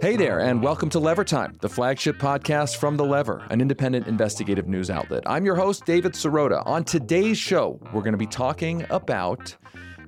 Hey there, and welcome to Lever Time, the flagship podcast from The Lever, an independent investigative news outlet. I'm your host, David Sirota. On today's show, we're going to be talking about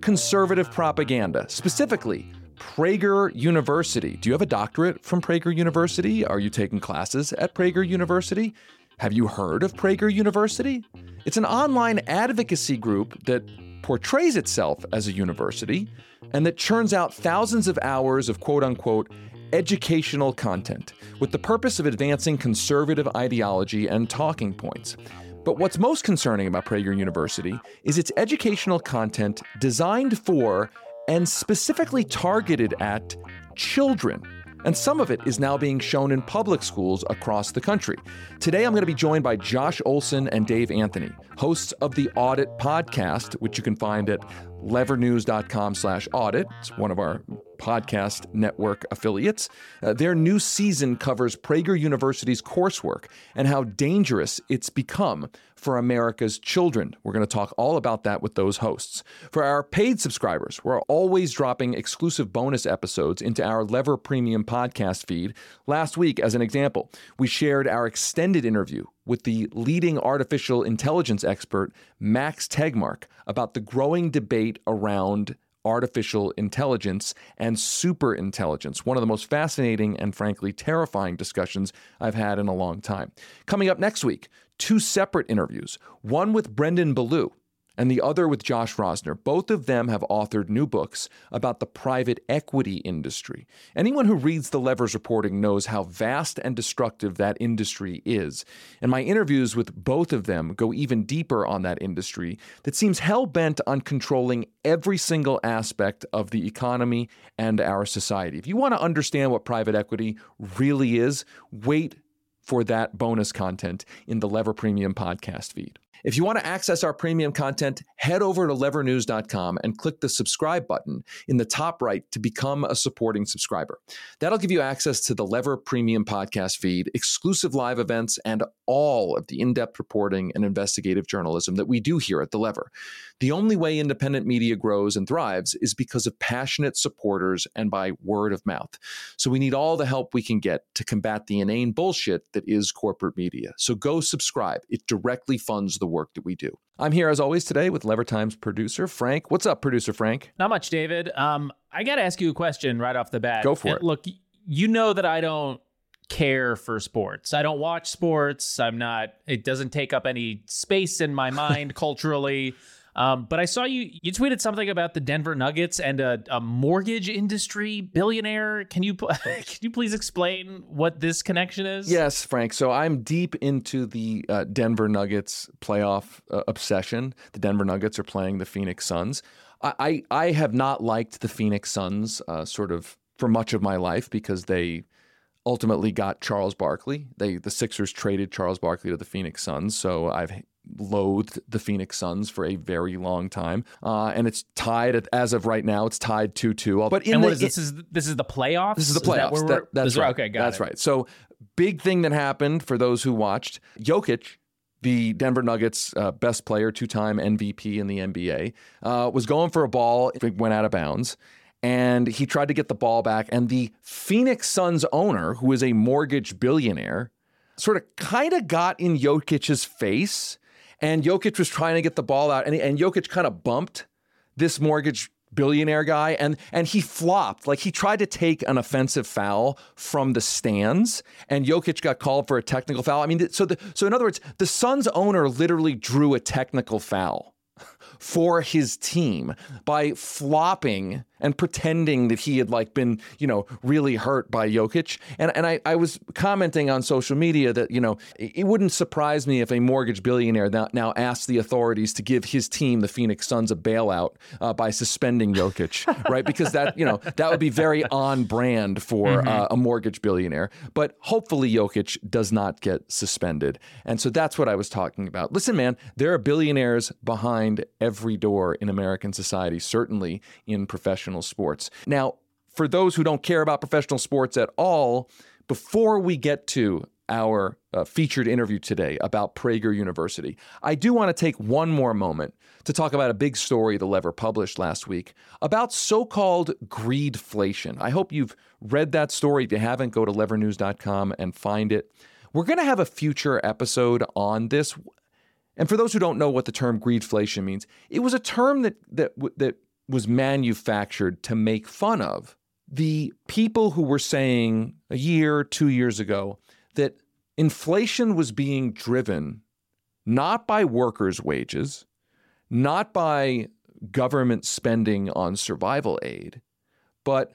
conservative propaganda, specifically Prager University. Do you have a doctorate from Prager University? Are you taking classes at Prager University? Have you heard of Prager University? It's an online advocacy group that portrays itself as a university and that churns out thousands of hours of quote unquote educational content with the purpose of advancing conservative ideology and talking points. But what's most concerning about Prager University is its educational content designed for and specifically targeted at children. And some of it is now being shown in public schools across the country. Today, I'm going to be joined by Josh Olson and Dave Anthony, hosts of the Audit Podcast, which you can find at levernews.com slash audit. It's one of our podcast network affiliates. Uh, their new season covers Prager University's coursework and how dangerous it's become for America's children. We're going to talk all about that with those hosts. For our paid subscribers, we're always dropping exclusive bonus episodes into our Lever Premium podcast feed. Last week, as an example, we shared our extended interview with the leading artificial intelligence expert, Max Tegmark, about the growing debate around artificial intelligence and superintelligence, one of the most fascinating and frankly terrifying discussions I've had in a long time. Coming up next week, two separate interviews, one with Brendan Ballou and the other with Josh Rosner. Both of them have authored new books about the private equity industry. Anyone who reads the Levers reporting knows how vast and destructive that industry is. And my interviews with both of them go even deeper on that industry that seems hell bent on controlling every single aspect of the economy and our society. If you want to understand what private equity really is, wait for that bonus content in the Lever Premium podcast feed. If you want to access our premium content, head over to levernews.com and click the subscribe button in the top right to become a supporting subscriber. That'll give you access to the Lever Premium podcast feed, exclusive live events, and all of the in depth reporting and investigative journalism that we do here at The Lever. The only way independent media grows and thrives is because of passionate supporters and by word of mouth. So we need all the help we can get to combat the inane bullshit that is corporate media. So go subscribe, it directly funds the work that we do. I'm here as always today with Lever Times producer Frank. What's up, producer Frank? Not much, David. Um, I got to ask you a question right off the bat. Go for and it. Look, you know that I don't care for sports. I don't watch sports. I'm not. It doesn't take up any space in my mind culturally. Um, but I saw you you tweeted something about the Denver Nuggets and a, a mortgage industry billionaire. Can you can you please explain what this connection is? Yes, Frank. So I'm deep into the uh, Denver Nuggets playoff uh, obsession. The Denver Nuggets are playing the Phoenix Suns. I I, I have not liked the Phoenix Suns uh, sort of for much of my life because they ultimately got Charles Barkley. They the Sixers traded Charles Barkley to the Phoenix Suns, so I've loathed the Phoenix Suns for a very long time, uh, and it's tied at, as of right now. It's tied two two. But in and what the, is this? Is this is the playoffs? This is the playoffs. Is that that, that's right. Okay, got that's it. right. So big thing that happened for those who watched Jokic. The Denver Nuggets' uh, best player, two-time MVP in the NBA, uh, was going for a ball. It went out of bounds, and he tried to get the ball back. And the Phoenix Suns owner, who is a mortgage billionaire, sort of kind of got in Jokic's face and Jokic was trying to get the ball out, and, and Jokic kind of bumped this mortgage billionaire guy and and he flopped like he tried to take an offensive foul from the stands and Jokic got called for a technical foul. I mean so the, so in other words the Suns owner literally drew a technical foul for his team by flopping and pretending that he had like been, you know, really hurt by Jokic. And and I, I was commenting on social media that, you know, it wouldn't surprise me if a mortgage billionaire now, now asked the authorities to give his team, the Phoenix Suns, a bailout uh, by suspending Jokic, right? Because that, you know, that would be very on brand for mm-hmm. uh, a mortgage billionaire. But hopefully Jokic does not get suspended. And so that's what I was talking about. Listen, man, there are billionaires behind every door in American society, certainly in professional professional sports. Now, for those who don't care about professional sports at all, before we get to our uh, featured interview today about Prager University, I do want to take one more moment to talk about a big story the Lever published last week about so called greedflation. I hope you've read that story. If you haven't, go to levernews.com and find it. We're going to have a future episode on this. And for those who don't know what the term greedflation means, it was a term that that that was manufactured to make fun of the people who were saying a year, two years ago that inflation was being driven not by workers' wages, not by government spending on survival aid, but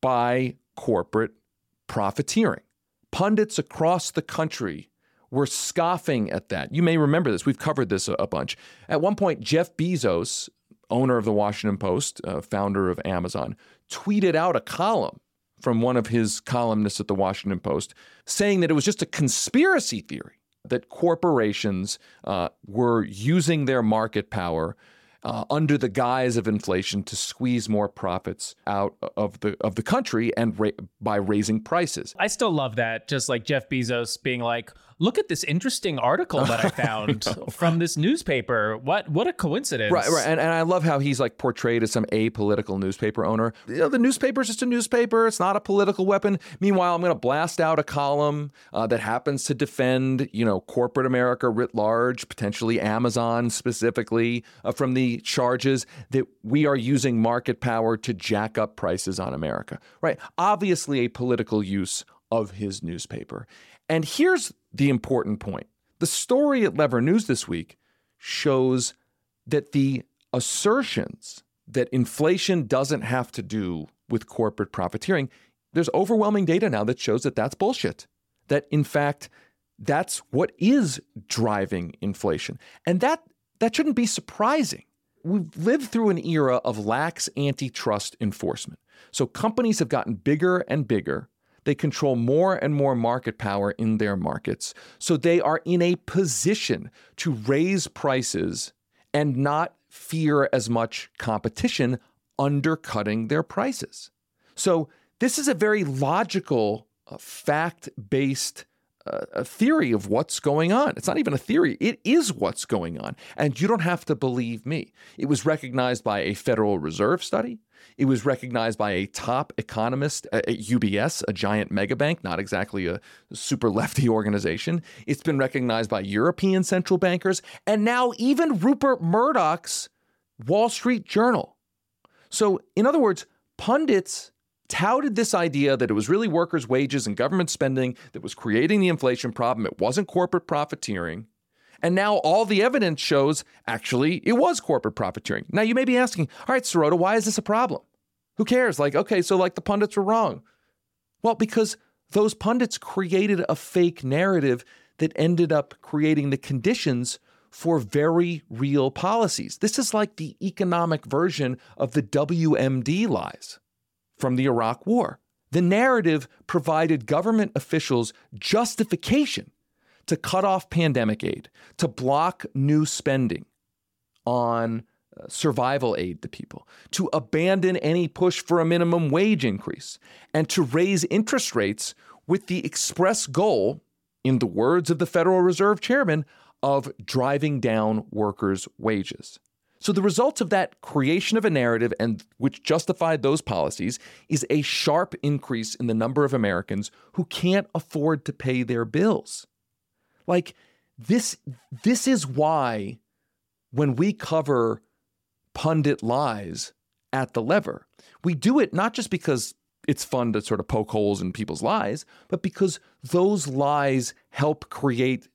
by corporate profiteering. Pundits across the country were scoffing at that. You may remember this. We've covered this a, bunch. At one point, Jeff Bezos, owner of the Washington Post, uh, founder of Amazon, tweeted out a column from one of his columnists at the Washington Post saying that it was just a conspiracy theory that corporations uh, were using their market power uh, under the guise of inflation to squeeze more profits out of the of the country and ra- by raising prices. I still love that. Just like Jeff Bezos being like, "Look at this interesting article that I found from this newspaper. What what a coincidence!" Right, right. And, and I love how he's like portrayed as some apolitical newspaper owner. You know, the newspaper is just a newspaper. It's not a political weapon. Meanwhile, I'm going to blast out a column uh, that happens to defend, you know, corporate America writ large, potentially Amazon specifically, uh, from the charges that we are using market power to jack up prices on America, right? Obviously, a political use of his newspaper. And here's the important point the story at Lever News this week shows that the assertions that inflation doesn't have to do with corporate profiteering, there's overwhelming data now that shows that that's bullshit. That in fact, that's what is driving inflation. And that that shouldn't be surprising we've lived through an era of lax antitrust enforcement. So companies have gotten bigger and bigger. They control more and more market power in their markets. So they are in a position to raise prices and not fear as much competition undercutting their prices. So this is a very logical, uh, fact based a theory of what's going on. It's not even a theory, it is what's going on. And you don't have to believe me. It was recognized by a Federal Reserve study. It was recognized by a top economist at UBS, a giant megabank, not exactly a super lefty organization. It's been recognized by European central bankers and now even Rupert Murdoch's Wall Street Journal. So, in other words, pundits touted this idea that it was really workers' wages and government spending that was creating the inflation problem. It wasn't corporate profiteering. And now all the evidence shows actually it was corporate profiteering. Now you may be asking, all right, Sirota, why is this a problem? Who cares? Like, okay, so like the pundits were wrong. Well, because those pundits created a fake narrative that ended up creating the conditions for very real policies. This is like the economic version of the WMD lies from the Iraq War. The narrative provided government officials justification to cut off pandemic aid, to block new spending on uh, survival aid to people, to abandon any push for a minimum wage increase, and to raise interest rates with the express goal, in the words of the Federal Reserve chairman, of driving down workers' wages. So the result of that creation of a narrative and which justified those policies is a sharp increase in the number of Americans who can't afford to pay their bills. Like this this is why when we cover pundit lies at the lever, we do it not just because it's fun to sort of poke holes in people's lies, but because those lies help create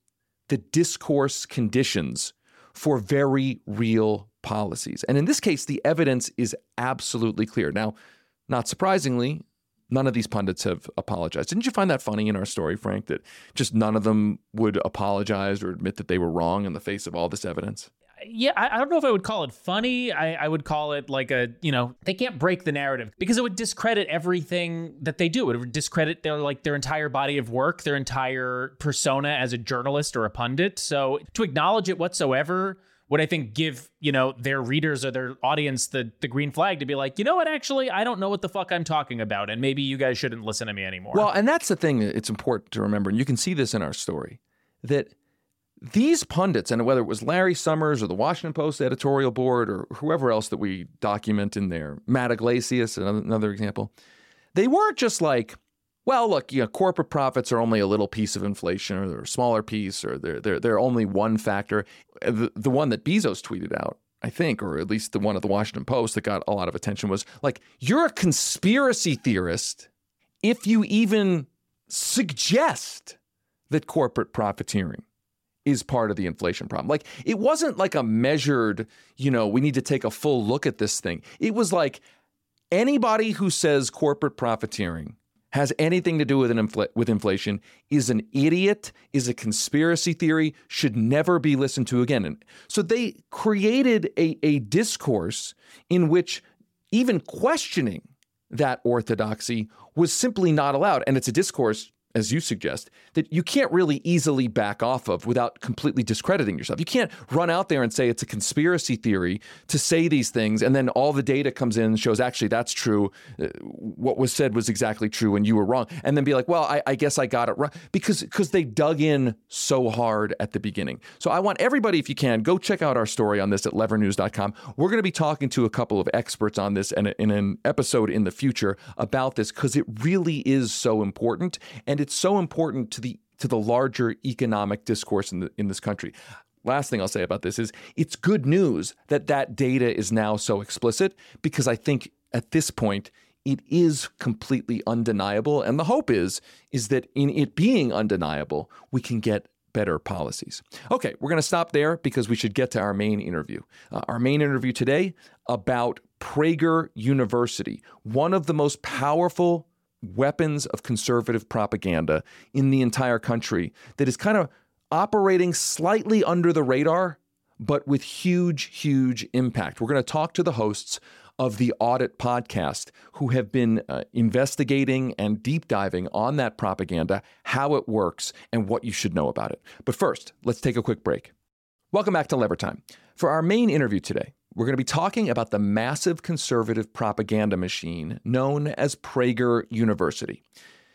the discourse conditions for very real policies. And in this case, the evidence is absolutely clear. Now, not surprisingly, none of these pundits have apologized. Didn't you find that funny in our story, Frank, that just none of them would apologize or admit that they were wrong in the face of all this evidence? yeah, I, don't know if I would call it funny. I, I, would call it like a, you know, they can't break the narrative because it would discredit everything that they do. It would discredit their like their entire body of work, their entire persona as a journalist or a pundit. So to acknowledge it whatsoever would I think give, you know, their readers or their audience the the green flag to be like, you know what, actually, I don't know what the fuck I'm talking about. And maybe you guys shouldn't listen to me anymore. Well, and that's the thing it's important to remember, and you can see this in our story, that these pundits, and whether it was Larry Summers or the Washington Post editorial board or whoever else that we document in there, Matt Yglesias, another, another example, they weren't just like, well, look, you know, corporate profits are only a little piece of inflation, or a smaller piece, or they're they're they're only one factor. Uh, the, the one that Bezos tweeted out, I think, or at least the one of the Washington Post that got a lot of attention was like, you're a conspiracy theorist if you even suggest that corporate profiteering is part of the inflation problem. Like it wasn't like a measured, you know, we need to take a full look at this thing. It was like anybody who says corporate profiteering has anything to do with an infl- with inflation is an idiot, is a conspiracy theory, should never be listened to again. And so they created a, a discourse in which even questioning that orthodoxy was simply not allowed. And it's a discourse as you suggest, that you can't really easily back off of without completely discrediting yourself. You can't run out there and say it's a conspiracy theory to say these things, and then all the data comes in and shows actually that's true. Uh, what was said was exactly true, and you were wrong. And then be like, well, I, I guess I got it wrong because because they dug in so hard at the beginning. So I want everybody, if you can, go check out our story on this at levernews.com. We're going to be talking to a couple of experts on this and in an episode in the future about this because it really is so important and it's so important to the to the larger economic discourse in the, in this country. Last thing I'll say about this is it's good news that that data is now so explicit because I think at this point it is completely undeniable and the hope is is that in it being undeniable we can get better policies. Okay, we're going to stop there because we should get to our main interview. Uh, our main interview today about Prager University, one of the most powerful weapons of conservative propaganda in the entire country that is kind of operating slightly under the radar, but with huge, huge impact. We're going to talk to the hosts of the Audit podcast who have been uh, investigating and deep diving on that propaganda, how it works, and what you should know about it. But first, let's take a quick break. Welcome back to Lever Time. For our main interview today, we're going to be talking about the massive conservative propaganda machine known as Prager University.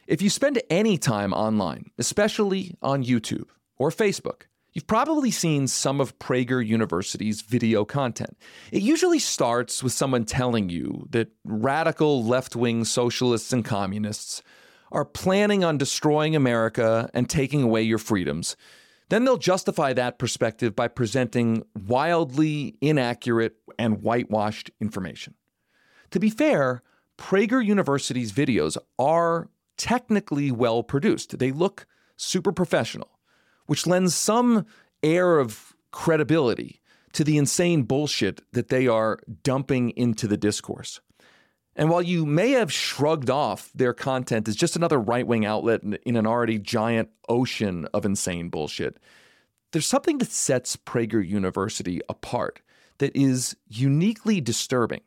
If you spend any time online, especially on YouTube or Facebook, You've probably seen some of Prager University's video content. It usually starts with someone telling you that radical left wing socialists and communists are planning on destroying America and taking away your freedoms, then they'll justify that perspective by presenting wildly inaccurate and whitewashed information. To be fair, Prager University's videos are technically well produced. They look super professional, which lends some air of credibility to the insane bullshit that they are dumping into the discourse. And while you may have shrugged off their content as just another right wing outlet in an already giant ocean of insane bullshit, there's something that sets Prager University apart that is uniquely disturbing.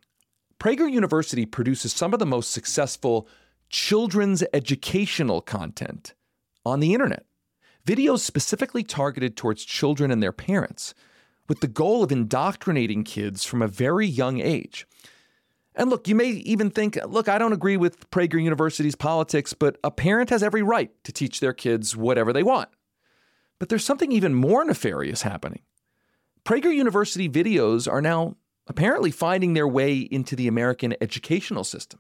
Prager University produces some of the most successful children's educational content on the internet. Videos specifically targeted towards children and their parents, with the goal of indoctrinating kids from a very young age. And look, you may even think, look, I don't agree with Prager University's politics, but a parent has every right to teach their kids whatever they want. But there's something even more nefarious happening. Prager University videos are now apparently finding their way into the American educational system,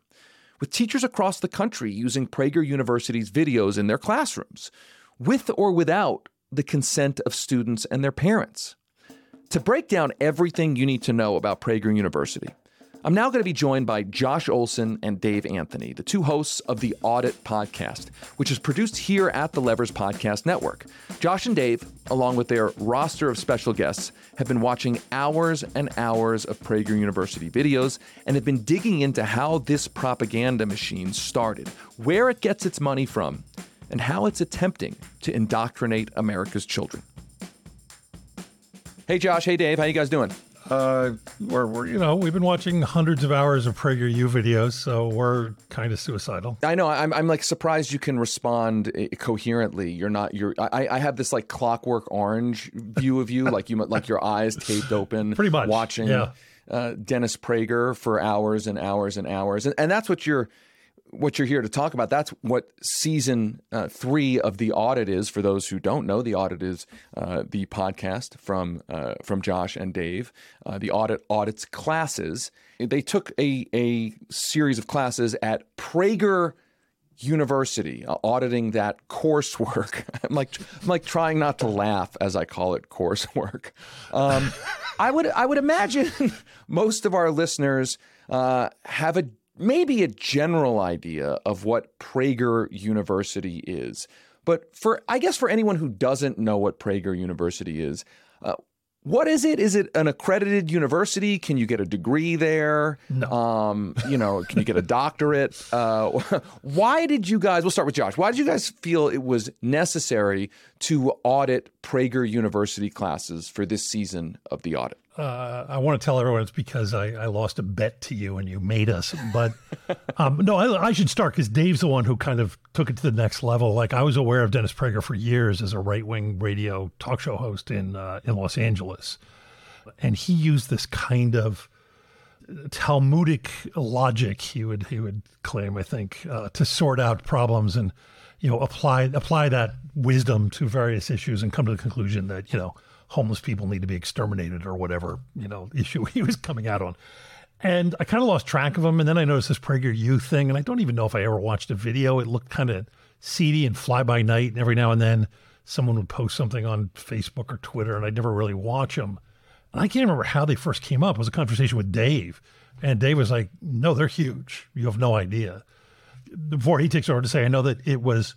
with teachers across the country using Prager University's videos in their classrooms, with or without the consent of students and their parents. To break down everything you need to know about Prager University, I'm now going to be joined by Josh Olson and Dave Anthony, the two hosts of the Audit Podcast, which is produced here at the Levers Podcast Network. Josh and Dave, along with their roster of special guests, have been watching hours and hours of Prager University videos and have been digging into how this propaganda machine started, where it gets its money from, and how it's attempting to indoctrinate America's children. Hey Josh, hey Dave, how you guys doing? Uh, we're, we're, you know, we've been watching hundreds of hours of PragerU videos, so we're kind of suicidal. I know. I'm, I'm like surprised you can respond eh, coherently. You're not. You're. I, I have this like clockwork orange view of you, like you like your eyes taped open, pretty much watching yeah. uh, Dennis Prager for hours and hours and hours, and, and that's what you're what you're here to talk about. That's what season uh, three of the audit is. For those who don't know, the audit is uh, the podcast from uh, from Josh and Dave. Uh, the audit audits classes. They took a a series of classes at Prager. University uh, auditing that coursework. I'm like I'm like trying not to laugh as I call it coursework. Um, I would I would imagine most of our listeners uh, have a maybe a general idea of what Prager University is. But for I guess for anyone who doesn't know what Prager University is, uh, what is it? Is it an accredited university? Can you get a degree there? No. Um, you know, can you get a doctorate? Uh, why did you guys? We'll start with Josh. Why did you guys feel it was necessary to audit Prager University classes for this season of the audit? Uh, I want to tell everyone it's because I, I, lost a bet to you and you made us. But um, no, I, I, should start because Dave's the one who kind of took it to the next level. Like I was aware of Dennis Prager for years as a right wing radio talk show host in uh, in Los Angeles, and he used this kind of Talmudic logic. He would he would claim, I think, uh, to sort out problems and you know apply apply that wisdom to various issues and come to the conclusion that you know homeless people need to be exterminated or whatever, you know, issue he was coming out on. And I kind of lost track of him. And then I noticed this PragerU thing. And I don't even know if I ever watched a video. It looked kind of seedy and fly by night. And every now and then someone would post something on Facebook or Twitter, and I'd never really watch them. And I can't remember how they first came up. It was a conversation with Dave. And Dave was like, no, they're huge. You have no idea. Before he takes over to say, I know that it was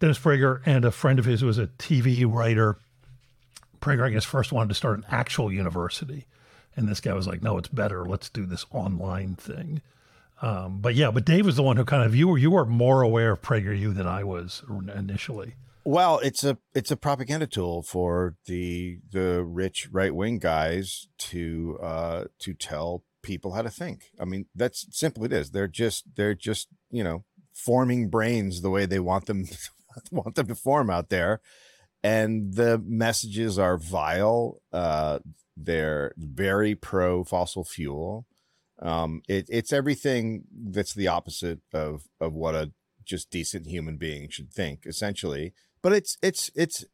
Dennis Prager and a friend of his who was a TV writer Prager, I guess, first wanted to start an actual university. And this guy was like, no, it's better. Let's do this online thing. Um, but yeah, but Dave was the one who kind of you were you were more aware of PragerU than I was initially. Well, it's a it's a propaganda tool for the the rich right wing guys to uh, to tell people how to think. I mean, that's simply it is. They're just they're just you know forming brains the way they want them want them to form out there, and the messages are vile. Uh, they're very pro fossil fuel. Um, it, it's everything that's the opposite of of what a just decent human being should think, essentially. But it's it's it's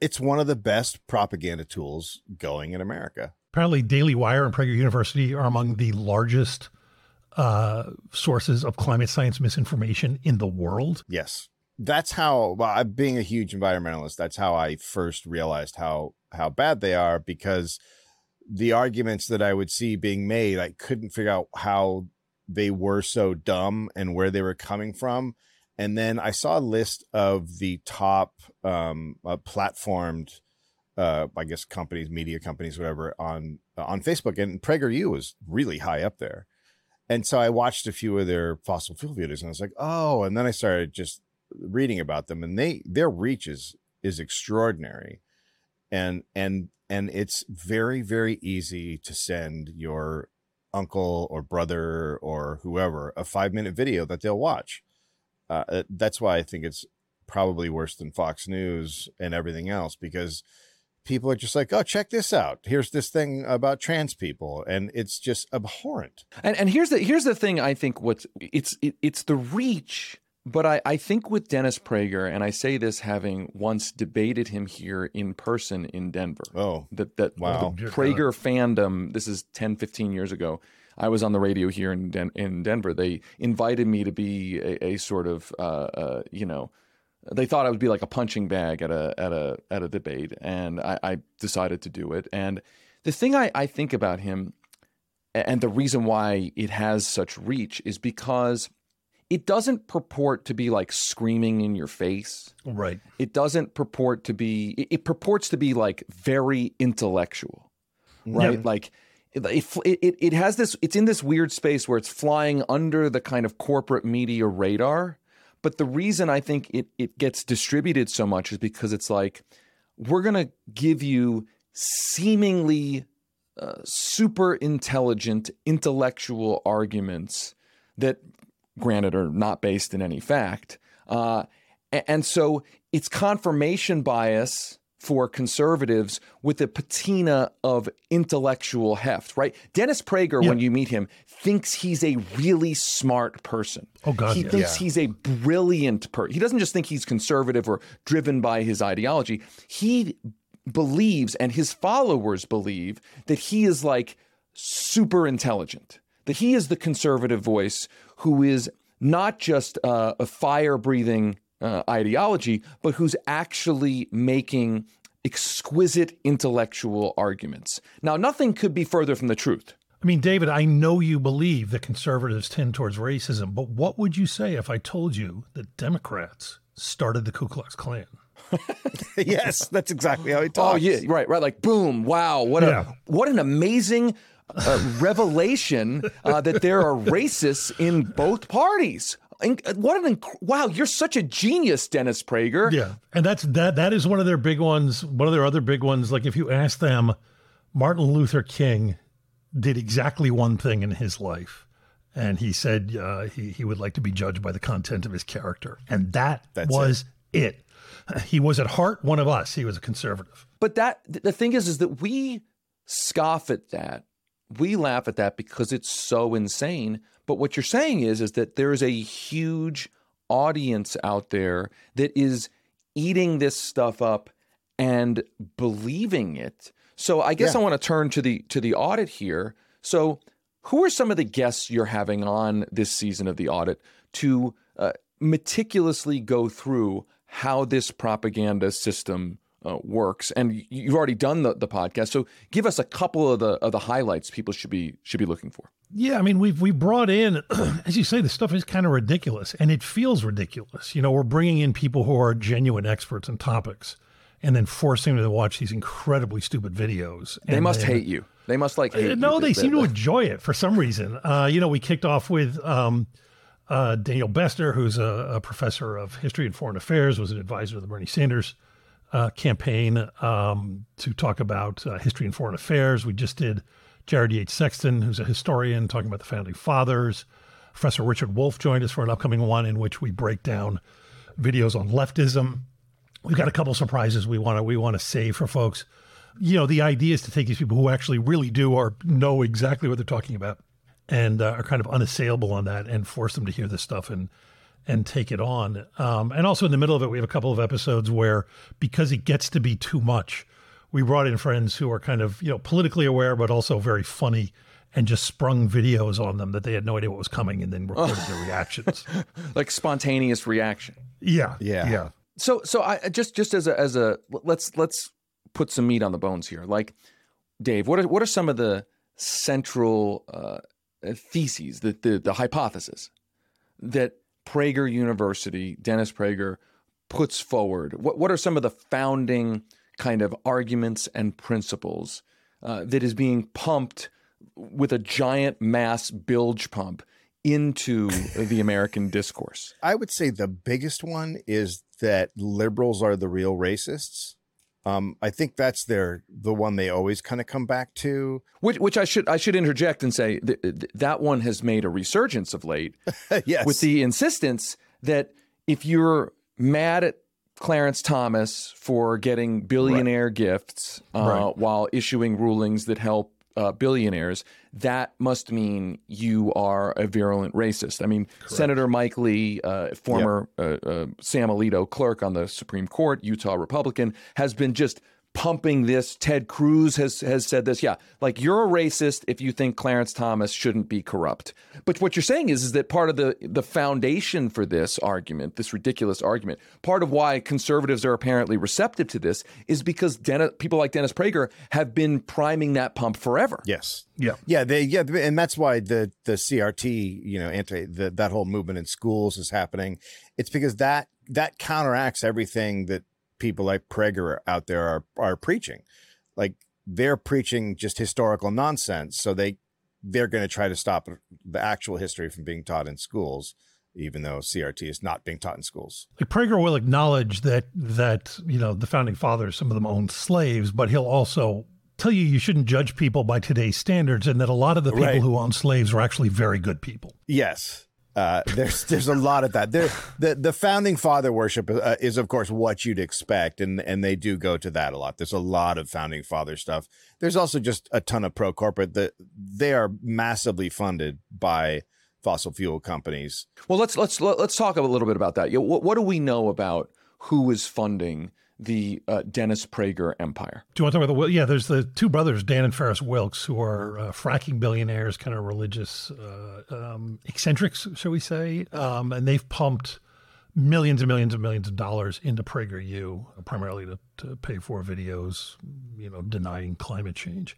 it's one of the best propaganda tools going in America. Apparently, Daily Wire and Prager University are among the largest uh, sources of climate science misinformation in the world. Yes that's how well, being a huge environmentalist that's how i first realized how how bad they are because the arguments that i would see being made i couldn't figure out how they were so dumb and where they were coming from. And then i saw a list of the top um, uh, platformed uh, i guess companies media companies whatever on uh, on facebook and prageru was really high up there. And so i watched a few of their fossil fuel videos and i was like oh and then i started just reading about them, and they their reach is is extraordinary, and and and it's very very easy to send your uncle or brother or whoever a five minute video that they'll watch. Uh, uh, that's why I think it's probably worse than Fox News and everything else because people are just like, oh, check this out. Here's this thing about trans people, and it's just abhorrent. And and here's the here's the thing. I think what's it's it, it's the reach but I, I think with Dennis Prager, and I say this having once debated him here in person in Denver. Oh, that that wow. the Prager fandom. This is 10, 15 years ago. I was on the radio here in Den- in Denver. They invited me to be a, a sort of uh, uh, you know. They thought I would be like a punching bag at a at a at a debate, and I, I decided to do it. And the thing I, I think about him and the reason why it has such reach is because it doesn't purport to be like screaming in your face. Right. It doesn't purport to be, it, it purports to be like very intellectual, right? Yeah. Like, it, it, it has this, it's in this weird space where it's flying under the kind of corporate media radar. But the reason I think it, it gets distributed so much is because it's like, we're going to give you seemingly uh, super intelligent, intellectual arguments that, granted, are not based in any fact. Uh, and so it's confirmation bias for conservatives with a patina of intellectual heft, right? Dennis Prager, when you meet him, thinks he's a really smart person. Oh, God, He yeah. thinks he's a brilliant person. He doesn't just think he's conservative or driven by his ideology. He believes, and his followers believe, that he is like super intelligent, that he is the conservative voice who is not just uh, a fire breathing uh, ideology, but who's actually making exquisite intellectual arguments. Now, nothing could be further from the truth. I mean, David, I know you believe that conservatives tend towards racism, but what would you say if I told you that Democrats started the Ku Klux Klan? yes, that's exactly how he talks. Oh yeah, right, right. Like boom, wow, what Yeah. a what an amazing uh, revelation uh, that there are racists in both parties. In- What an inc- wow! You're such a genius, Dennis Prager. Yeah, and that's that. That is one of their big ones. One of their other big ones. Like if you ask them, Martin Luther King did exactly one thing in his life, and he said uh, he he would like to be judged by the content of his character, and that That's was it. He was at heart one of us. He was a conservative. But that the thing is, is that we scoff at that, we laugh at that because it's so insane. But what you're saying is, is that there is a huge audience out there that is eating this stuff up and believing it. So I guess Yeah. I want to turn to the to the audit here. So who are some of the guests you're having on this season of the audit to uh, meticulously go through how this propaganda system uh, works? And you've already done the, the podcast, so give us a couple of the of the highlights people should be should be looking for. Yeah, I mean, we've we brought in, as you say, the stuff is kind of ridiculous, and it feels ridiculous. You know, we're bringing in people who are genuine experts in topics, and then forcing them to watch these incredibly stupid videos. They must then- hate you. They must like hate Uh, you. No, they That- seem to enjoy it for some reason. Uh, you know, we kicked off with um, uh, Daniel Bessner, who's a, a professor of history and foreign affairs, was an advisor to the Bernie Sanders uh, campaign um, to talk about uh, history and foreign affairs. We just did Jared Yates Sexton, who's a historian, talking about the founding fathers. Professor Richard Wolff joined us for an upcoming one in which we break down videos on leftism. We've got a couple surprises we want to we want to save for folks. You know, the idea is to take these people who actually really do or know exactly what they're talking about and uh, are kind of unassailable on that and force them to hear this stuff and and take it on. Um, and also in the middle of it, we have a couple of episodes where because it gets to be too much, we brought in friends who are kind of you know politically aware but also very funny and just sprung videos on them that they had no idea what was coming and then recorded their reactions. like spontaneous reaction. Yeah, Yeah. yeah. So so I just just as a as a let's let's put some meat on the bones here. Like Dave, what are what are some of the central uh, theses, the, the the hypothesis that Prager University, Dennis Prager, puts forward? What what are some of the founding kind of arguments and principles uh, that is being pumped with a giant mass bilge pump into the American discourse? I would say the biggest one is that liberals are the real racists. Um, I think that's their the one they always kind of come back to. Which, which I should I should interject and say th- th- that one has made a resurgence of late yes, with the insistence that if you're mad at Clarence Thomas for getting billionaire gifts uh, Right. while issuing rulings that help uh, billionaires, that must mean you are a virulent racist. I mean, Senator Mike Lee, uh, former uh, uh, Sam Alito clerk on the Supreme Court, Utah Republican, has been just pumping this. Ted Cruz has has said this. Yeah, like you're a racist if you think Clarence Thomas shouldn't be corrupt. But what you're saying is is that part of the the foundation for this argument, this ridiculous argument, part of why conservatives are apparently receptive to this is because Dennis, people like Dennis Prager have been priming that pump forever. Yes. Yeah. Yeah, they yeah, and that's why the the CRT, you know, anti the, that whole movement in schools is happening. It's because that that counteracts everything that people like Prager out there are are preaching. Like they're preaching just historical nonsense, so they they're going to try to stop the actual history from being taught in schools, even though CRT is not being taught in schools. Like Prager will acknowledge that that you know the founding fathers, some of them owned slaves, but he'll also tell you you shouldn't judge people by today's standards, and that a lot of the people Right. who owned slaves were actually very good people. Yes. Uh, there's there's a lot of that. There, the the founding father worship uh, is of course what you'd expect, and and they do go to that a lot. There's a lot of founding father stuff. There's also just a ton of pro corporate that they are massively funded by fossil fuel companies. Well, let's let's let's talk a little bit about that. What, what do we know about who is funding the uh, Dennis Prager empire? Do you want to talk about the yeah? There's the two brothers, Dan and Farris Wilks, who are uh, fracking billionaires, kind of religious uh, um, eccentrics, shall we say? Um, and they've pumped millions and millions and millions of dollars into PragerU, primarily to, to pay for videos, you know, denying climate change.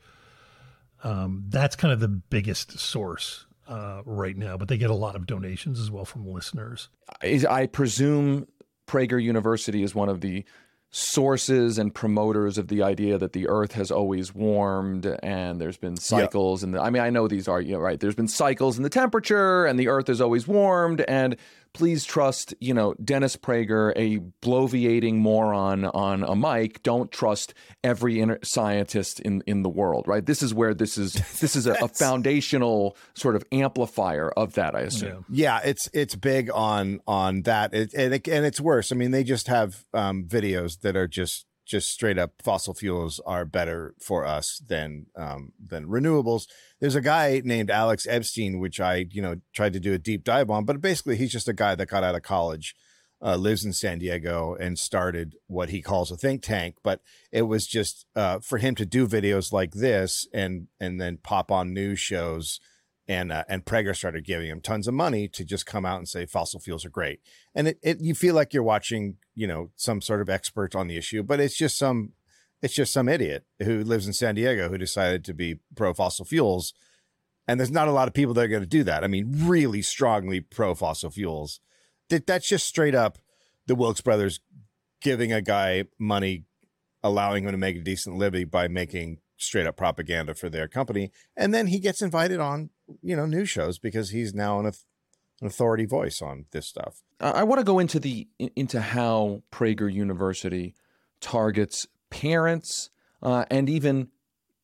Um, that's kind of the biggest source uh, right now, but they get a lot of donations as well from listeners. Is, I presume Prager University is one of the sources and promoters of the idea that the Earth has always warmed, and there's been cycles. And I mean, I know these are you know, right. There's been cycles in the temperature, and the Earth has always warmed. And please trust, you know, Dennis Prager, a bloviating moron on a mic. Don't trust every inter- scientist in in the world. Right. This is where this is. This is a, a foundational sort of amplifier of that. I assume. Yeah, it's it's big on on that, it, and it, and it's worse. I mean, they just have um, videos that are just just straight up fossil fuels are better for us than um, than renewables. There's a guy named Alex Epstein, which I you know tried to do a deep dive on, but basically he's just a guy that got out of college, uh, lives in San Diego, and started what he calls a think tank. But it was just uh, for him to do videos like this and and then pop on news shows and uh, and Prager started giving him tons of money to just come out and say fossil fuels are great. And it, it you feel like you're watching, you know, some sort of expert on the issue, but it's just some it's just some idiot who lives in San Diego who decided to be pro fossil fuels. And there's not a lot of people that are going to do that. I mean, really strongly pro fossil fuels. That that's just straight up the Wilks brothers giving a guy money, allowing him to make a decent living by making straight up propaganda for their company. And then he gets invited on, you know, news shows because he's now an, an authority voice on this stuff. I want to go into the into how Prager University targets parents uh, and even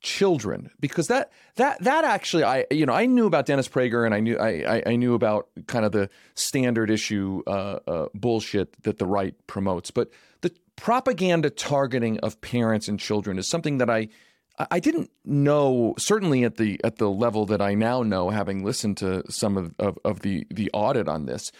children because that that that actually I you know I knew about Dennis Prager and I knew I I, I knew about kind of the standard issue uh, uh, bullshit that the right promotes, but the propaganda targeting of parents and children is something that I I- didn't know certainly at the at the level that I now know, having listened to some of, of, of the the audit on this.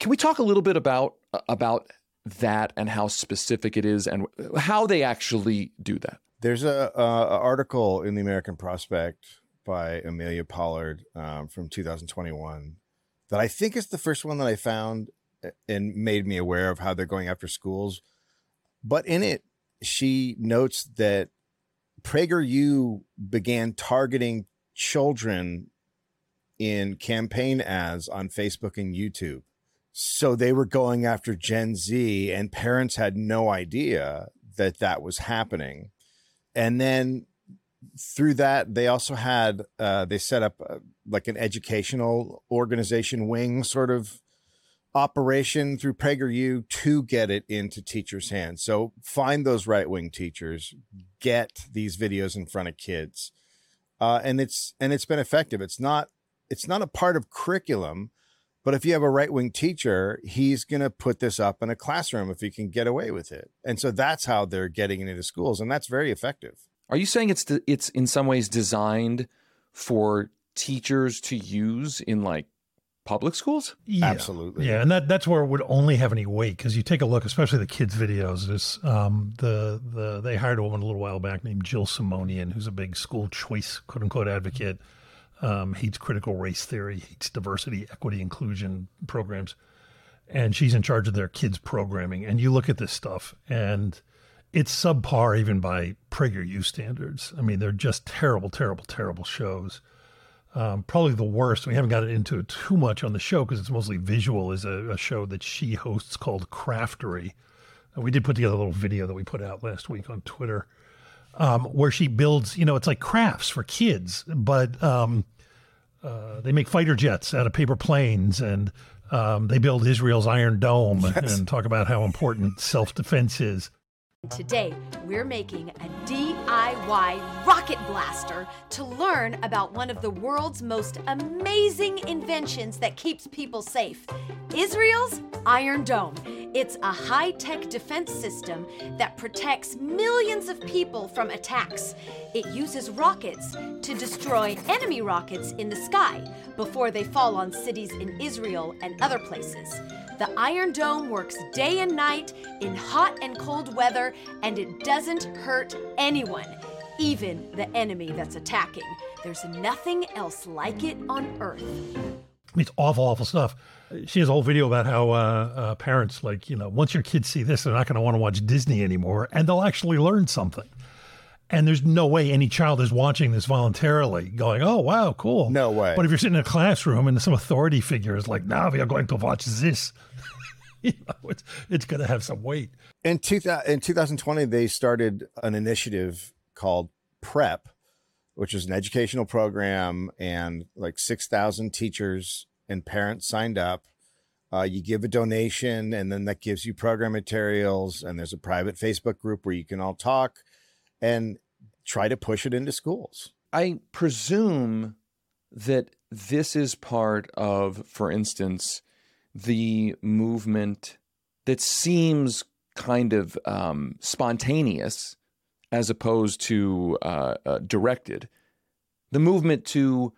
Can we talk a little bit about about that and how specific it is and how they actually do that? There's a, a, article in the American Prospect by Amelia Pollard um, from 2021 that I think is the first one that I found and made me aware of how they're going after schools. But in it, she notes that PragerU began targeting children in campaign ads on Facebook and YouTube. So they were going after Gen Z, and parents had no idea that that was happening. And then through that, they also had uh, they set up uh, like an educational organization wing sort of operation through PragerU to get it into teachers' hands. So find those right wing teachers, get these videos in front of kids, uh, and it's and it's been effective. It's not it's not a part of curriculum, but if you have a right wing teacher, he's going to put this up in a classroom if he can get away with it. And so that's how they're getting it into schools, and that's very effective. Are you saying it's it's in some ways designed for teachers to use in like public schools? Yeah. Absolutely. Yeah, and that that's where it would only have any weight because you take a look, especially the kids' videos. There's um, the the they hired a woman a little while back named Jill Simonian, who's a big school choice quote unquote advocate. Um, hates critical race theory, hates diversity, equity, inclusion programs, and she's in charge of their kids' programming. And you look at this stuff, and it's subpar even by PragerU standards. I mean, they're just terrible, terrible, terrible shows. Um, probably the worst. We haven't got into it too much on the show because it's mostly visual. Is a, a, show that she hosts called Craftery. And we did put together a little video that we put out last week on Twitter, um, where she builds. You know, it's like crafts for kids, but um, uh, they make fighter jets out of paper planes, and um, they build Israel's Iron Dome, yes. and talk about how important self defense is. Today, we're making a DIY rocket blaster to learn about one of the world's most amazing inventions that keeps people safe Israel's Iron Dome. It's a high tech defense system that protects millions of people from attacks. It uses rockets to destroy enemy rockets in the sky before they fall on cities in Israel and other places. The Iron Dome works day and night in hot and cold weather, and it doesn't hurt anyone, even the enemy that's attacking. There's nothing else like it on Earth. It's awful, awful stuff. She has a whole video about how uh, uh, parents, like, you know, once your kids see this, they're not going to want to watch Disney anymore, and they'll actually learn something. And there's no way any child is watching this voluntarily, going, "Oh, wow, cool." No way. But if you're sitting in a classroom and some authority figure is like, "Now we are going to watch this," you know, it's, it's going to have some weight. In, two, in 2020, they started an initiative called PrEP, which is an educational program, and like 6,000 teachers and parents signed up. Uh, you give a donation, and then that gives you program materials. And there's a private Facebook group where you can all talk and try to push it into schools. I presume that this is part of, for instance, the movement that seems kind of um, spontaneous as opposed to uh, uh, directed. The movement to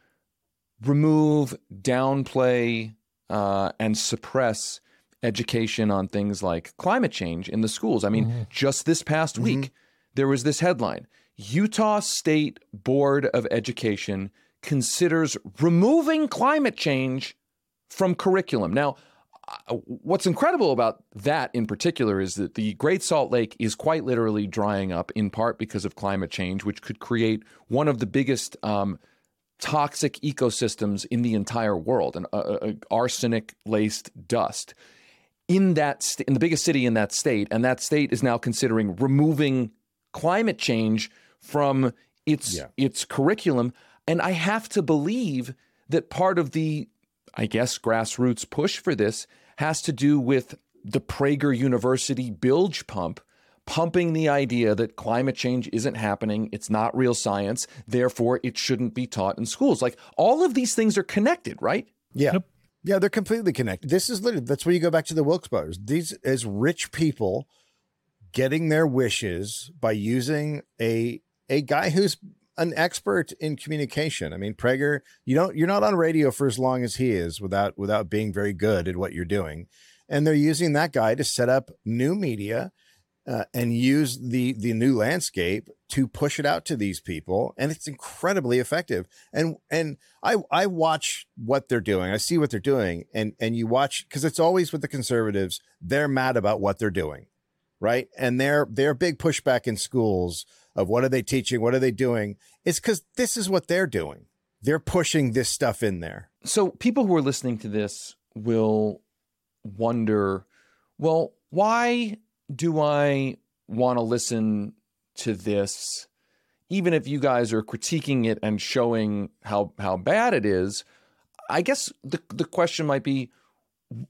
remove, downplay, uh, and suppress education on things like climate change in the schools. I mean, mm-hmm. just this past mm-hmm. week, there was this headline Utah State Board of Education considers removing climate change from curriculum. Now, uh, what's incredible about that in particular is that the Great Salt Lake is quite literally drying up in part because of climate change, which could create one of the biggest um, toxic ecosystems in the entire world, an uh, uh, arsenic laced dust. In that, st- in the biggest city in that state, and that state is now considering removing climate change from its yeah. its curriculum. And I have to believe that part of the I guess, grassroots push for this has to do with the Prager University bilge pump pumping the idea that climate change isn't happening, it's not real science, therefore it shouldn't be taught in schools. Like all of these things are connected, right? Yeah. Yep. Yeah, they're completely connected. This is literally that's where you go back to the Wilks brothers. These as rich people getting their wishes by using a a guy who's an expert in communication. I mean, Prager, you don't you're not on radio for as long as he is without without being very good at what you're doing. And they're using that guy to set up new media uh, and use the the new landscape to push it out to these people. And it's incredibly effective. And and i i watch what they're doing. I see what they're doing. And and you watch because it's always with the conservatives. They're mad about what they're doing right and their their big pushback in schools of what are they teaching, what are they doing, it's because this is what they're doing. They're pushing this stuff in there. So people who are listening to this will wonder, well, why do I want to listen to this? Even if you guys are critiquing it and showing how how bad it is, I guess the the question might be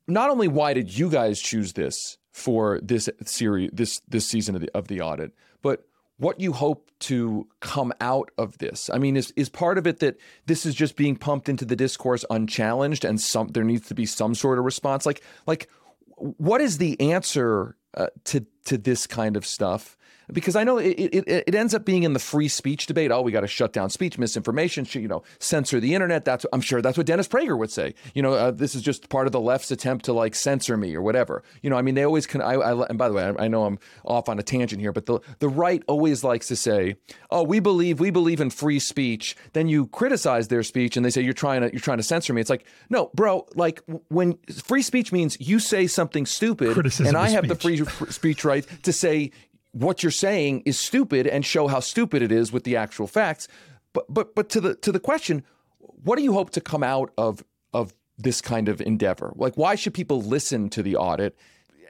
not only why did you guys choose this for this series this this season of the of the audit, but what you hope to come out of this. I mean, is is part of it that this is just being pumped into the discourse unchallenged, and some there needs to be some sort of response. Like like, what is the answer uh, to to this kind of stuff? Because I know it, it, it ends up being in the free speech debate. Oh, we got to shut down speech, misinformation, you know, censor the internet. That's I'm sure that's what Dennis Prager would say. You know, uh, this is just part of the left's attempt to like censor me or whatever. You know, I mean, they always can. I, I and by the way, I, I, know I'm off on a tangent here, but the the right always likes to say, oh, we believe we believe in free speech. Then you criticize their speech and they say you're trying to you're trying to censor me. It's like no, bro. Like when free speech means you say something stupid, Criticism and I have speech. the free speech right to say what you're saying is stupid and show how stupid it is with the actual facts. But but but to the to the question, what do you hope to come out of of this kind of endeavor? Like why should people listen to the audit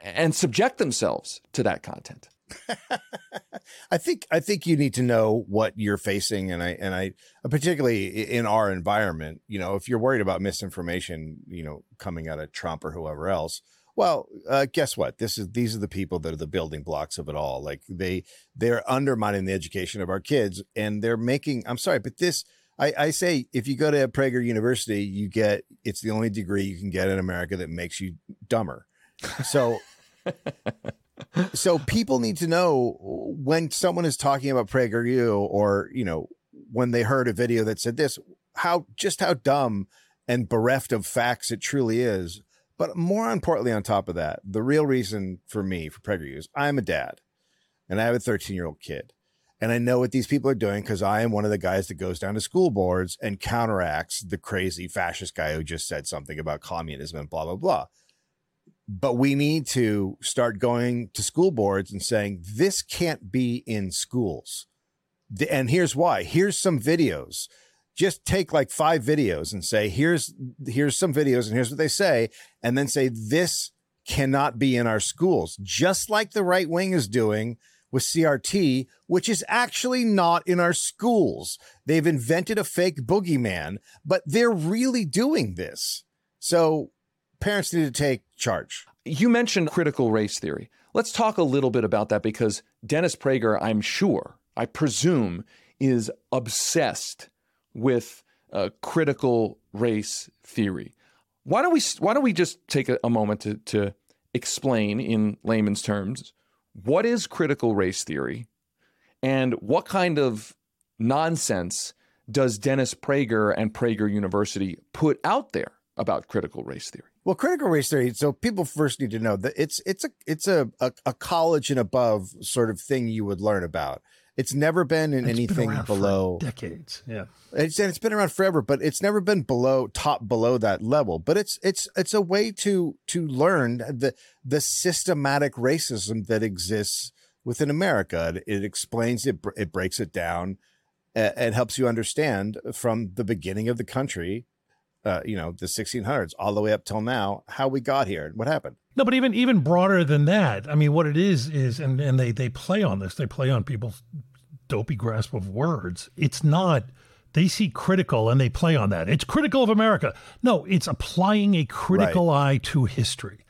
and subject themselves to that content? I think I think you need to know what you're facing, and I and I particularly in our environment. You know, if you're worried about misinformation, you know, coming out of Trump or whoever else, well, uh, guess what? This is these are the people that are the building blocks of it all. Like they they're undermining the education of our kids, and they're making. I'm sorry, but this I, I say if you go to Prager University, you get it's the only degree you can get in America that makes you dumber. So. so people need to know when someone is talking about PragerU or you know when they heard a video that said this how just how dumb and bereft of facts it truly is but more importantly, on top of that, the real reason for me for PragerU is I'm a dad and I have a 13 year old kid. And I know what these people are doing because I am one of the guys that goes down to school boards and counteracts the crazy fascist guy who just said something about communism and blah, blah, blah. But we need to start going to school boards and saying, this can't be in schools. And here's why. Here's some videos just take like five videos and say here's here's some videos and here's what they say and then say this cannot be in our schools just like the right wing is doing with CRT which is actually not in our schools. They've invented a fake boogeyman but they're really doing this. So parents need to take charge. You mentioned critical race theory. Let's talk a little bit about that because Dennis Prager I'm sure I presume is obsessed with uh, critical race theory. Why don't we why don't we just take a, a moment to, to explain in layman's terms what is critical race theory and what kind of nonsense does Dennis Prager and Prager University put out there about critical race theory? Well, critical race theory. So people first need to know that it's it's a it's a a, a college and above sort of thing you would learn about. It's never been in It's anything been below decades. Yeah. It's and it's been around forever, but it's never been below top below that level. But it's it's it's a way to to learn the the systematic racism that exists within America. It, it explains it, it breaks it down, and, and helps you understand from the beginning of the country, uh, you know, the 1600s all the way up till now, how we got here and what happened. No, but even even broader than that. I mean, what it is is, and and they they play on this. They play on people's dopey grasp of words. It's not. They see critical and they play on that. It's critical of America. No, it's applying a critical eye to history.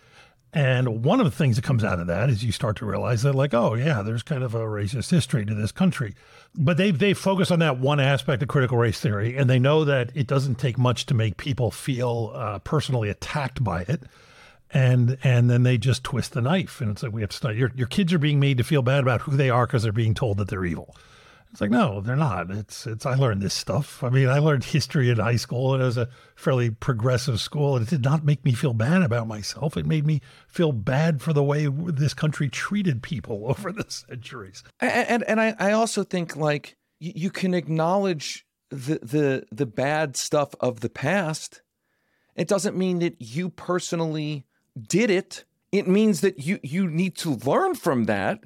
And one of the things that comes out of that is you start to realize that, like, oh yeah, there's kind of a racist history to this country. But they they focus on that one aspect of critical race theory, and they know that it doesn't take much to make people feel uh, personally attacked by it and and then they just twist the knife. And it's like we have to start your, your kids are being made to feel bad about who they are because they're being told that they're evil. It's like no they're not. It's it's i learned this stuff. I mean i learned history in high school and it was a fairly progressive school and it did not make me feel bad about myself. It made me feel bad for the way this country treated people over the centuries. And and, and I, I also think like you, can acknowledge the the the bad stuff of the past. It doesn't mean that you personally did it, it means that you you need to learn from that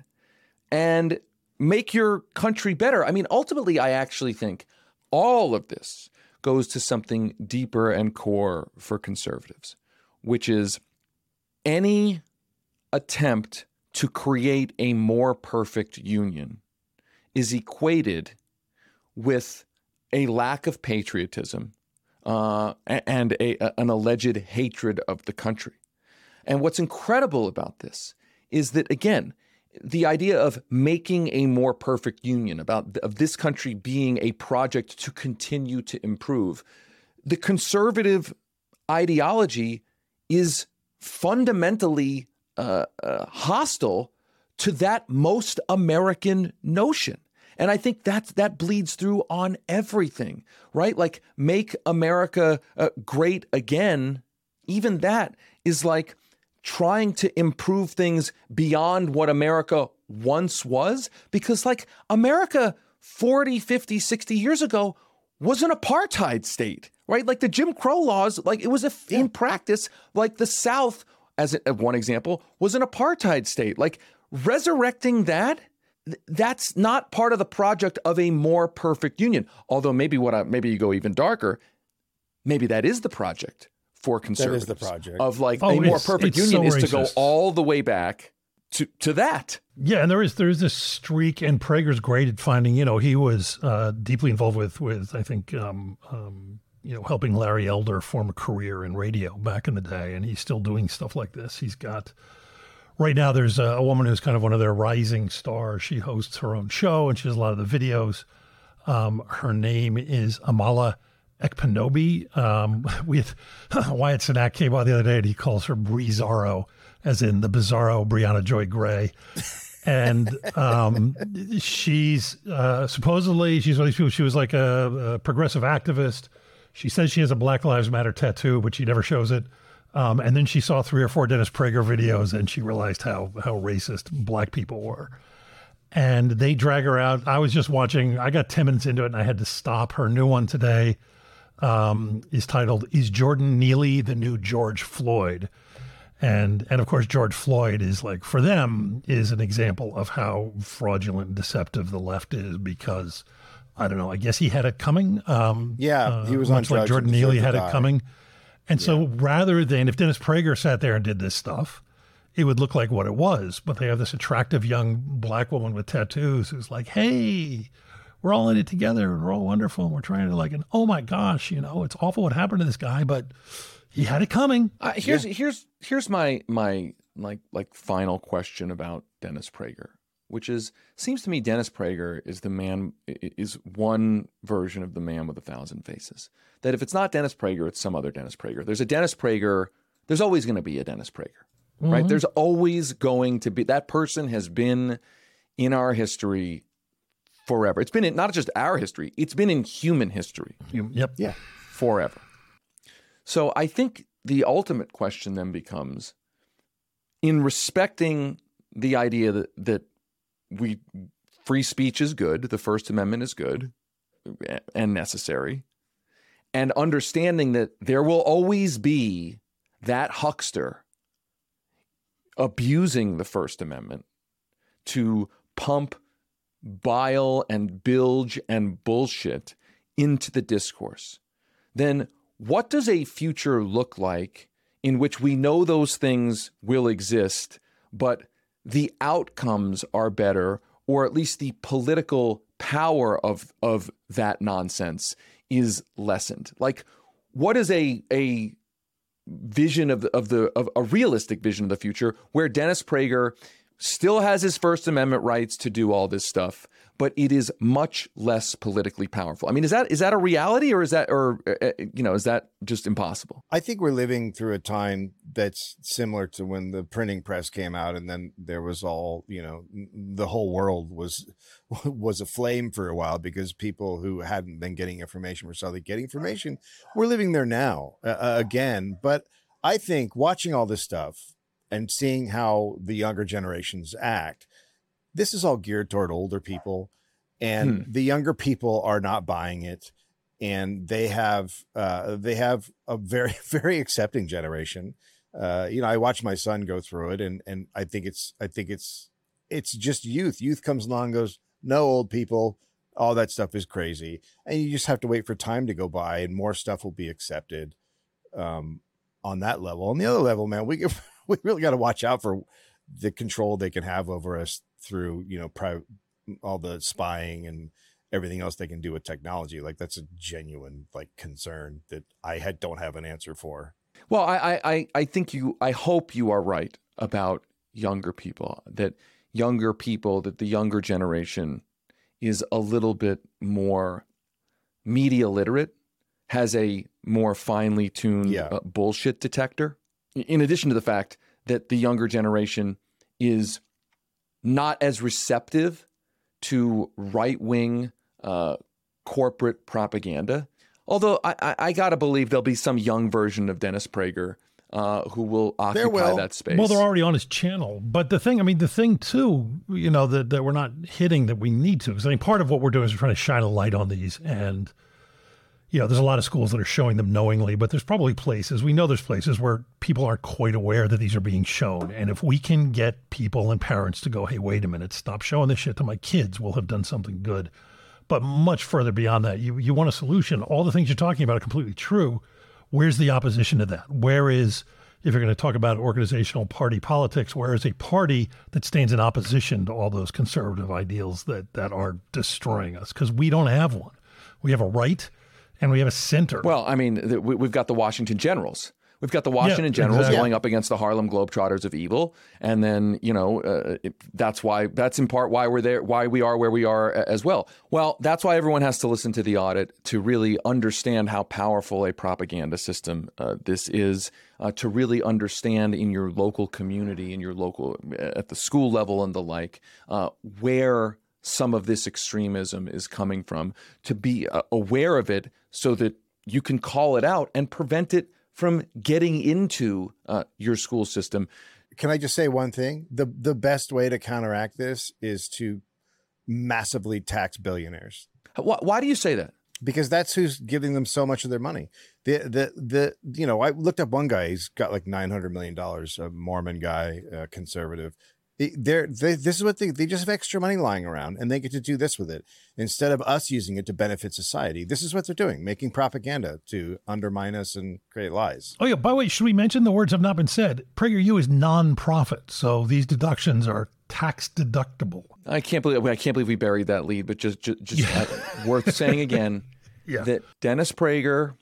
and make your country better. I mean, ultimately, I actually think all of this goes to something deeper and core for conservatives, which is any attempt to create a more perfect union is equated with a lack of patriotism uh, and a, an alleged hatred of the country. And what's incredible about this is that, again, the idea of making a more perfect union, about of this country being a project to continue to improve, the conservative ideology is fundamentally uh, uh, hostile to that most American notion. And I think that that bleeds through on everything, right? Like make America uh, great again. Even that is like trying to improve things beyond what America once was because like America 40, 50, 60 years ago was an apartheid state, right? Like the Jim Crow laws, like it was a, in practice, like the South, as a, one example, was an apartheid state. Like resurrecting that, that's not part of the project of a more perfect union. Although maybe what I, maybe you go even darker, maybe that is the project for conservatives. That is the project of like Oh, a more perfect union so is to go all the way back to to that. Yeah, and there is there is this streak, and Prager's great at finding. You know, he was uh, deeply involved with with I think um, um, you know helping Larry Elder form a career in radio back in the day, and he's still doing stuff like this. He's got right now. There's a, a woman who's kind of one of their rising stars. She hosts her own show, and she does a lot of the videos. Um, her name is Amala Ekpunobi. Um, Wyatt Cenac came on the other day and he calls her Breezarro, as in the bizarro Briahna Joy Gray. And um, she's uh, supposedly, she's one of these people, she was like a, a progressive activist. She says she has a Black Lives Matter tattoo, but she never shows it. Um, and then she saw three or four Dennis Prager videos and she realized how, how racist black people were and they drag her out. I was just watching. I got ten minutes into it, and I had to stop. Her new one today um, is titled "Is Jordan Neely the New George Floyd?" And and of course, George Floyd is like for them is an example of how fraudulent, and deceptive the left is because I don't know. I guess he had it coming. Um, Yeah, he was on much like Jordan Neely had it coming. And so rather than if Dennis Prager sat there and did this stuff, it would look like what it was. But they have this attractive young black woman with tattoos who's like, hey, we're all in it together and we're all wonderful. And we're trying to like, and oh my gosh, you know, it's awful what happened to this guy, but he had it coming. Uh, here's here's here's my my like like final question about Dennis Prager, which is seems to me Dennis Prager is the man is one version of the man with a thousand faces. That if it's not Dennis Prager, it's some other Dennis Prager. There's a Dennis Prager. There's always going to be a Dennis Prager, right? There's always going to be that person has been in our history forever. It's been in not just our history; it's been in human history Yep. Yeah. forever. So I think the ultimate question then becomes in respecting the idea that, that we free speech is good, the First Amendment is good and necessary, and understanding that there will always be that huckster abusing the First Amendment to pump bile and bilge and bullshit into the discourse, then what does a future look like in which we know those things will exist, but the outcomes are better, or at least the political power of, of that nonsense is lessened? Like, what is a, a vision of the, of the of a realistic vision of the future where Dennis Prager still has his First Amendment rights to do all this stuff, but it is much less politically powerful. I mean, is that is that a reality, or is that, or uh, uh, you know, is that just impossible? I think we're living through a time that's similar to when the printing press came out, and then there was all you know, the whole world was was aflame for a while because people who hadn't been getting information were suddenly getting information. We're living there now uh, uh, again, but I think watching all this stuff and seeing how the younger generations act, this is all geared toward older people, and the younger people are not buying it and they have uh, they have a very very accepting generation. Uh, you know, I watch my son go through it, and and I think it's I think it's it's just youth. Youth comes along, and goes no old people. All that stuff is crazy, and you just have to wait for time to go by, and more stuff will be accepted um, on that level. On the other level, man, we we really got to watch out for the control they can have over us through you know all the spying and everything else they can do with technology. Like that's a genuine like concern that I had don't have an answer for. Well, I, I, I- I think you, I hope you are right about younger people, that younger people, that the younger generation is a little bit more media literate, has a more finely tuned Yeah. uh, bullshit detector. In addition to the fact that the younger generation is not as receptive to right wing uh, corporate propaganda. Although I, I, I got to believe there'll be some young version of Dennis Prager uh, who will occupy will. that space. Well, they're already on his channel. But the thing, I mean, the thing too, you know, that, that we're not hitting that we need to, because I mean, part of what we're doing is we're trying to shine a light on these. And, you know, there's a lot of schools that are showing them knowingly, but there's probably places, we know there's places where people aren't quite aware that these are being shown. And if we can get people and parents to go, hey, wait a minute, stop showing this shit to my kids, we'll have done something good. But much further beyond that, you, you want a solution. All the things you're talking about are completely true. Where's the opposition to that? Where is, if you're going to talk about organizational party politics, where is a party that stands in opposition to all those conservative ideals that, that are destroying us? Because we don't have one. We have a right and we have a center. Well, I mean, the, we, we've got the Washington Generals. We've got the Washington Yeah, Generals exactly. going up against the Harlem Globetrotters of evil, and then you know uh, it, that's why that's in part why we're there, why we are where we are as well. Well, that's why everyone has to listen to the audit to really understand how powerful a propaganda system uh, this is. Uh, to really understand in your local community, in your local at the school level and the like, uh, where some of this extremism is coming from, to be uh, aware of it so that you can call it out and prevent it from getting into uh, your school system. Can I just say one thing? The the best way to counteract this is to massively tax billionaires Why, why do you say that? because that's who's giving them so much of their money. The the the you know I looked up one guy. He's got like nine hundred million dollars. A Mormon guy, uh, conservative. They- They're, they, this is what they, they just have extra money lying around and they get to do this with it instead of us using it to benefit society. This is what they're doing, making propaganda to undermine us and create lies. Oh yeah. By the way, should we mention the words have not been said? PragerU is non-profit, so these deductions are tax deductible. I can't believe I can't believe we buried that lead, but just just, just uh, worth saying again Yeah. that Dennis Prager,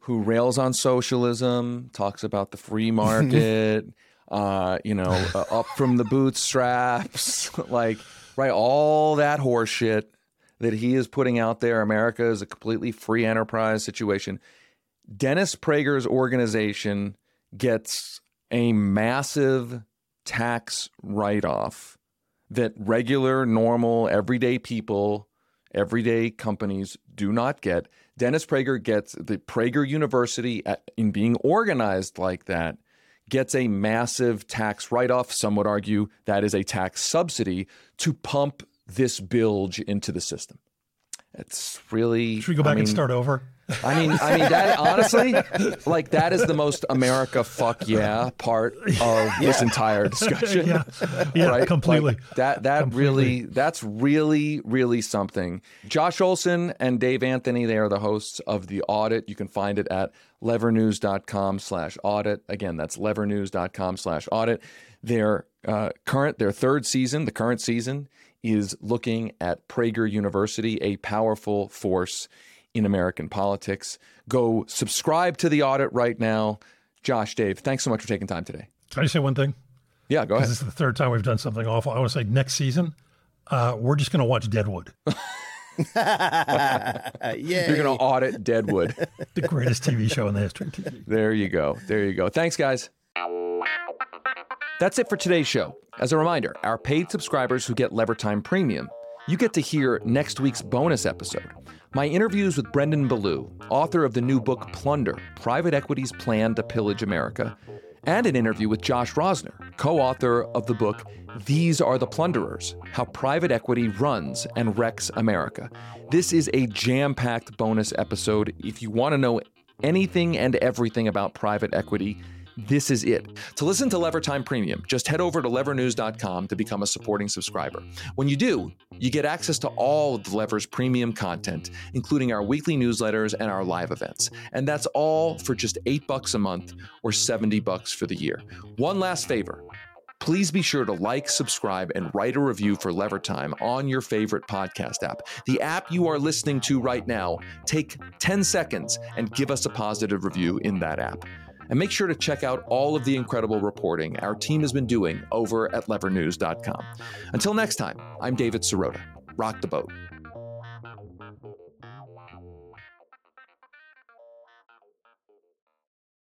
who rails on socialism, talks about the free market, uh, you know, uh, up from the bootstraps, like right, all that horseshit that he is putting out there. America is a completely free enterprise situation. Dennis Prager's organization gets a massive tax write off that regular, normal, everyday people, everyday companies do not get. Dennis Prager gets the Prager University, at, in being organized like that, gets a massive tax write off. Some would argue that is a tax subsidy to pump this bilge into the system. It's really. Should we go I back and start over? I mean, I mean that honestly, like that is the most America fuck yeah part of this entire discussion. Yeah. Yeah, right? completely. Like, that that really that's really really something. Josh Olson and Dave Anthony, they are the hosts of the audit. You can find it at levernews.com slash audit. Again, that's levernews.com slash audit. Their uh, current, their third season, the current season, is looking at Prager University, a powerful force in American politics. Go subscribe to the audit right now. Josh, Dave, thanks so much for taking time today. Can I say one thing? Yeah, go ahead. This is the third time we've done something awful. I want to say next season, uh, we're just going to watch Deadwood, yeah. You're going to audit Deadwood. the greatest TV show in the history of TV. There you go. There you go. Thanks, guys. That's it for today's show. As a reminder, our paid subscribers who get Levertime Premium, you get to hear next week's bonus episode. My interviews with Brendan Ballou, author of the new book Plunder Private Equity's Plan to Pillage America, and an interview with Josh Rosner, co author of the book These Are the Plunderers How Private Equity Runs and Wrecks America. This is a jam packed bonus episode. If you want to know anything and everything about private equity, this is it. To listen to Levertime Premium, just head over to levernews.com to become a supporting subscriber. When you do, you get access to all of the Lever's premium content, including our weekly newsletters and our live events. And that's all for just 8 bucks a month or 70 bucks for the year. One last favor. Please be sure to like, subscribe, and write a review for Levertime on your favorite podcast app. The app you are listening to right now, take 10 seconds and give us a positive review in that app. And make sure to check out all of the incredible reporting our team has been doing over at levernews.com. Until next time, I'm David Sirota. Rock the boat.